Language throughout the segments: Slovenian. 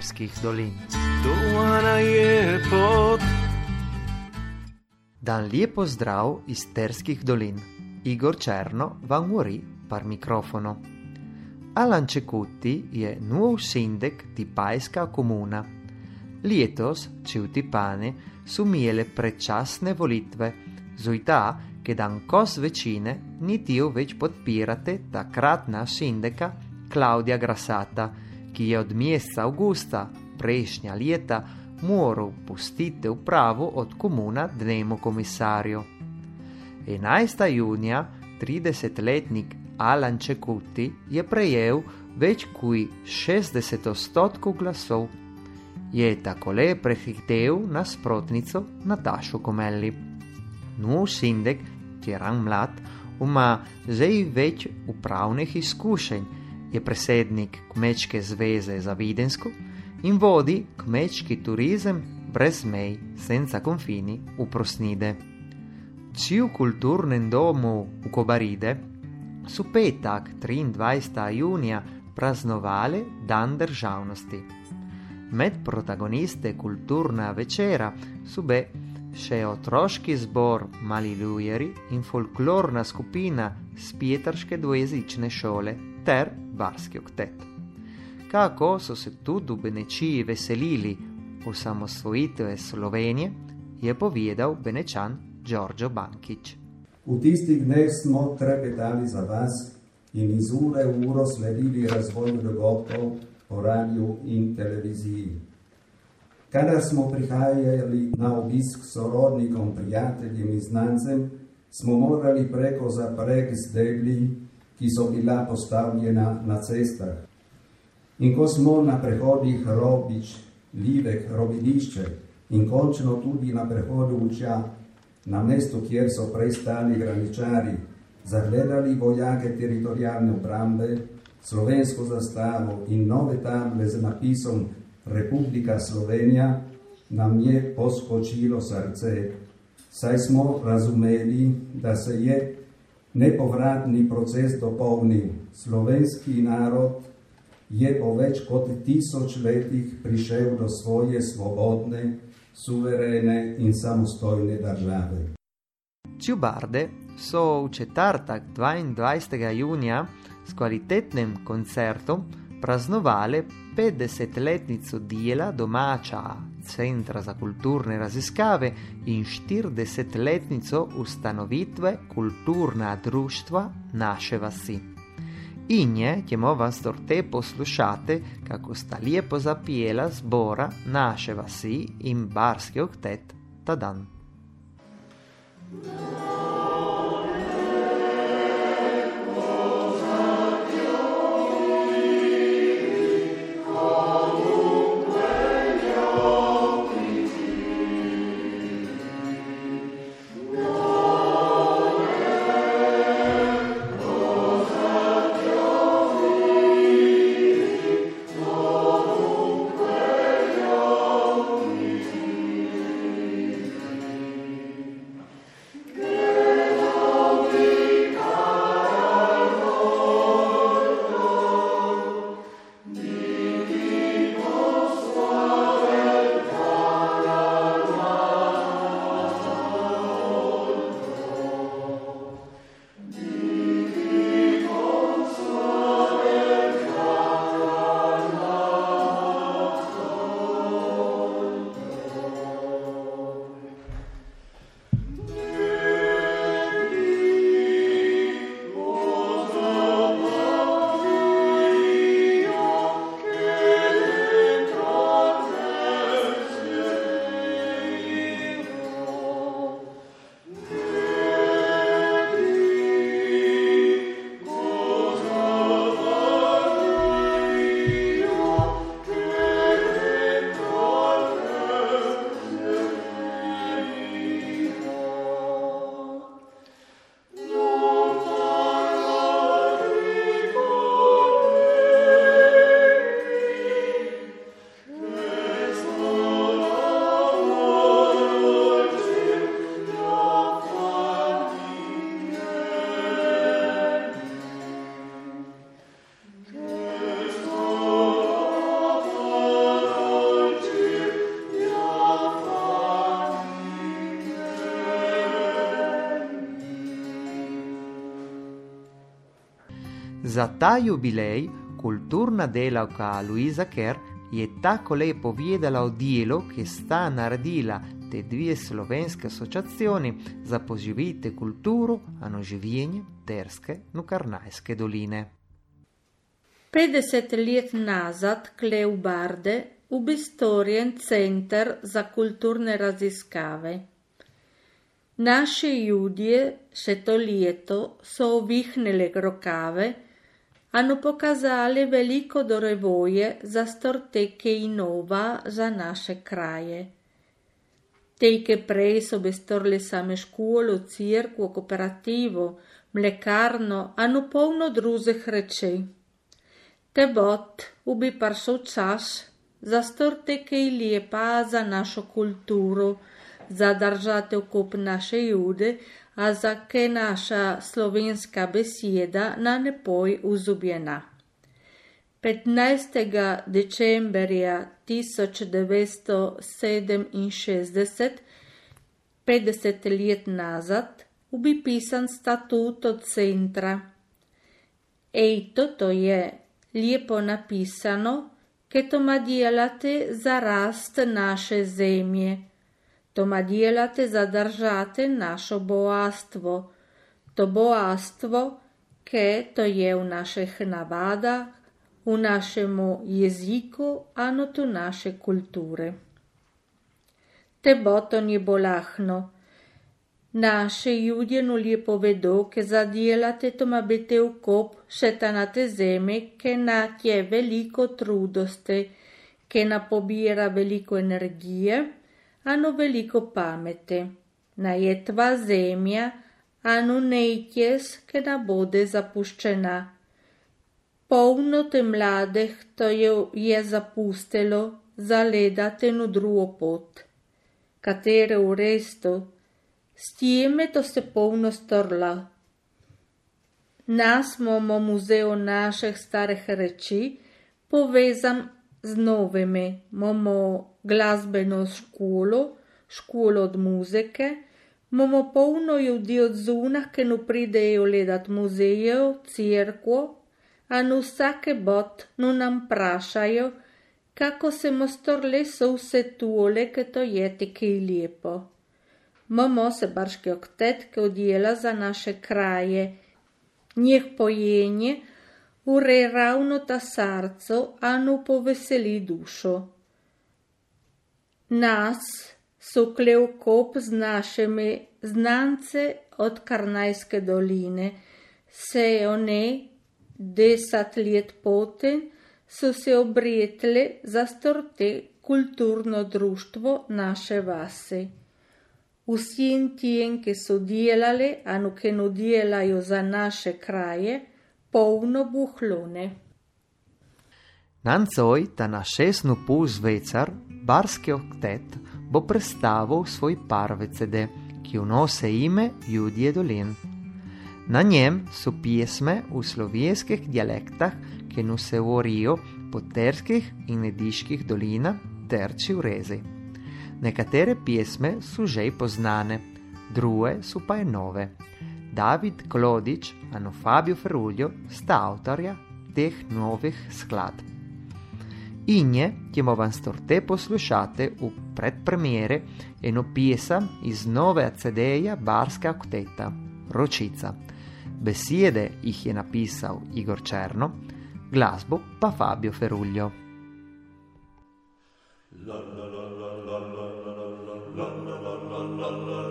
Sterskih dolin. Dan lepo zdrav iz Sterskih dolin. Igor Černo vam govori par mikrofono. Alan Čekuti je nov sindek Tipajska komuna. Letos, če v Tipane, so imele predčasne volitve, zojta, che dan cos vecine nitio več podpirate takratna sindeka Claudia Grassata, ki je od mjeseca augusta prejšnja leta moral pustiti upravo od komuna dnevno komisarjo. 11. junija 30-letnik Alan Čekuti je prejel več kot 60 odstotkov glasov. Je takole prehitev nasprotnico Natašo Komelli. Nov sindek, ki je rang mlad, ima zdaj več upravnih izkušenj, je predsednik Kmečke zveze za Vidensko in vodi kmečki turizem brez mej, senza confini, v Prosnide. Ci v kulturnem domu v Kobaride so petak 23. junija praznovali Dan državnosti. Med protagoniste kulturna večera so be še otroški zbor Mali Ljujeri in folklorna skupina z Pietrške dvojezične šole ter Barski oktet. Kako so se tudi v Benečiji veselili osamosvojitve Slovenije, je povedal Benečan Đorđo Bankić. V tistih dneh smo trepetali za vas in iz ure v uro sledili razvoju dogodkov po radiju in televiziji. Kadar smo prihajali na obisk sorodnikom, prijateljem in znancem, smo morali preko zapreg z debli, ki so bila postavljena na cestah. In ko smo na prehodih Robič, Livek, Robidišče in končno tudi na prehodu Učja, na mestu, kjer so prej stali graničari, zagledali vojake teritorijalne obrambe, slovensko zastavo in nove table z napisom Republika Slovenija, nam je poskočilo srce, saj smo razumeli, da se je nepovratni proces dopolnil. Slovenski narod je po več kot tisoč letih prišel do svoje svobodne, suverene in samostojne države. Čubarde so v četrtek 22. junija s kvalitetnim koncertom praznovali 50-letnico dela domača Centra za kulturne raziskave in 40-letnico ustanovitve kulturna društva naše vasi. In je, kjemo vas torte poslušate, kako sta lepo zapijela zbora naše vasi in barski oktet ta dan. Za ta jubilej kulturna delavka Luisa Kerr je tako lepo povedala o delu, ki sta naredila te dve slovenske asociacioni za poživite kulturo, ano življenje Terske Nukarnajske doline. 50 let nazad Kleu Barde v Bistorien Center za kulturne raziskave. Naše ljudje še to leto so ovihnile rokave, hanno pokazali veliko dorevoje za storteke inova za naše kraje. Tejke prej so bestorle same školo, cirkvo, kooperativo, mlekarno, hanno polno drugih rečej. Te bot ubi paršel čas za storteke lepa za našo kulturo, za držati okup naše jude, a za ke naša slovenska beseda na nepoj uzubjena. 15. decembrja 1967, 50 let nazad, ubi pisan statut od centra. Ejto to je lijepo napisano, ke to ma djelate za rast naše zemlje. To madjela te zadržate naše boastvo. To boastvo, que to je v naših navadah, v našemu jeziku, ano tu naše kulture. Te bo to ni bolahno. Naše judje nulje povedo, ke zadelate to ma bete v kop, še ta na te zeme, ke na tje veliko trudoste, ke napobira veliko energije, hanno veliko pamete. Na je tva zemlja, hanno nejtjes, ke na bode zapuščena. Polno te mladeh to je, je zapustilo, zaledate nu drugo pot. Katere v restu, s time to se polno strla. Nas momo muzeo naših starih reči povezam z novimi, momo glasbeno školo, školo od muzike, imamo polno ljudi od zunah, ki nu pridejo gledat muzejev, cirkvo, a nu vsake bot nu nam prašajo, kako se mostorle so vse tuole, ki to je teki lijepo. Mamo se barške oktetke odjela za naše kraje, njih pojenje, ure ravno ta sarco, a nu poveseli dušo nas suklil kop z našimi znance od Karnajske doline. Se one deset let potem so se obretli za storte kulturno društvo naše vase. Vsi tien, ki so delali, anu ki nu delajo za naše kraje, polno buhlone. Nancoj ta na šestnu pol zvecar Barski oktet bo predstavil svoj prvi CD, ki vnose ime Judje Dolin. Na njem so pisme v slovenskih dialektah, ki nu se govorijo po terskih in nediških dolinah ter čivrezi. Nekatere pisme so že poznane, druge so pa nove. David Klodič in Fabio Ferruglio sta avtorja teh novih skladb. Inje, ćemo vam storte poslušate u predpremiere eno pjesam iz nove CD-ja Barska okteta, Ročica. Besijede ih je napisal Igor Černo, glasbo pa Fabio Feruglio. La, la, la, la, la, la, la,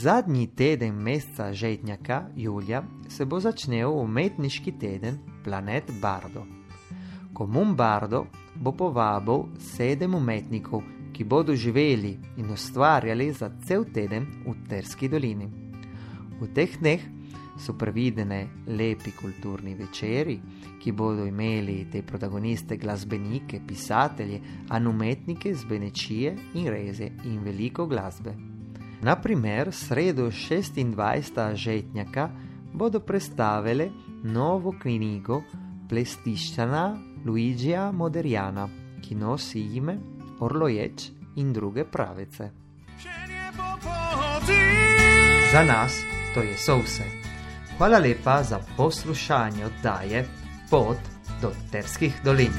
Zadnji teden meseca žetnjaka, julija, se bo začel umetniški teden Planet Bardo. Komun Bardo bo povabil sedem umetnikov, ki bodo živeli in ustvarjali za cel teden v Terski dolini. V teh dneh so previdene lepi kulturni večeri, ki bodo imeli te protagoniste, glasbenike, pisatelje, a umetnike z Benečije in Reze in veliko glasbe. Naprimer, sredo 26. žetnjaka bodo predstavili novo knjigo Plestiščana Luigija Moderjana, ki nosi ime Orloječ in druge pravice. Za nas to je so vse. Hvala lepa za poslušanje oddaje Pot do Terskih dolin.